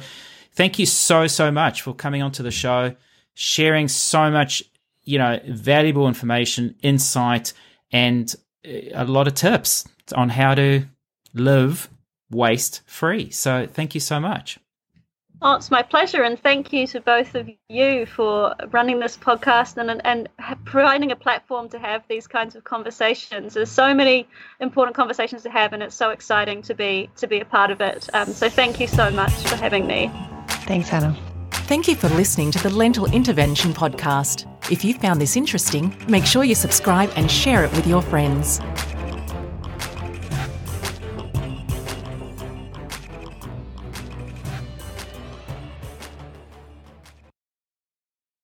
thank you so, so much for coming onto the show, sharing so much, you know, valuable information, insight, and a lot of tips on how to live waste free. So thank you so much. Oh, it's my pleasure, and thank you to both of you for running this podcast and and providing a platform to have these kinds of conversations. There's so many important conversations to have, and it's so exciting to be to be a part of it. Um, so thank you so much for having me. Thanks, Hannah. Thank you for listening to the Lentil Intervention podcast. If you found this interesting, make sure you subscribe and share it with your friends.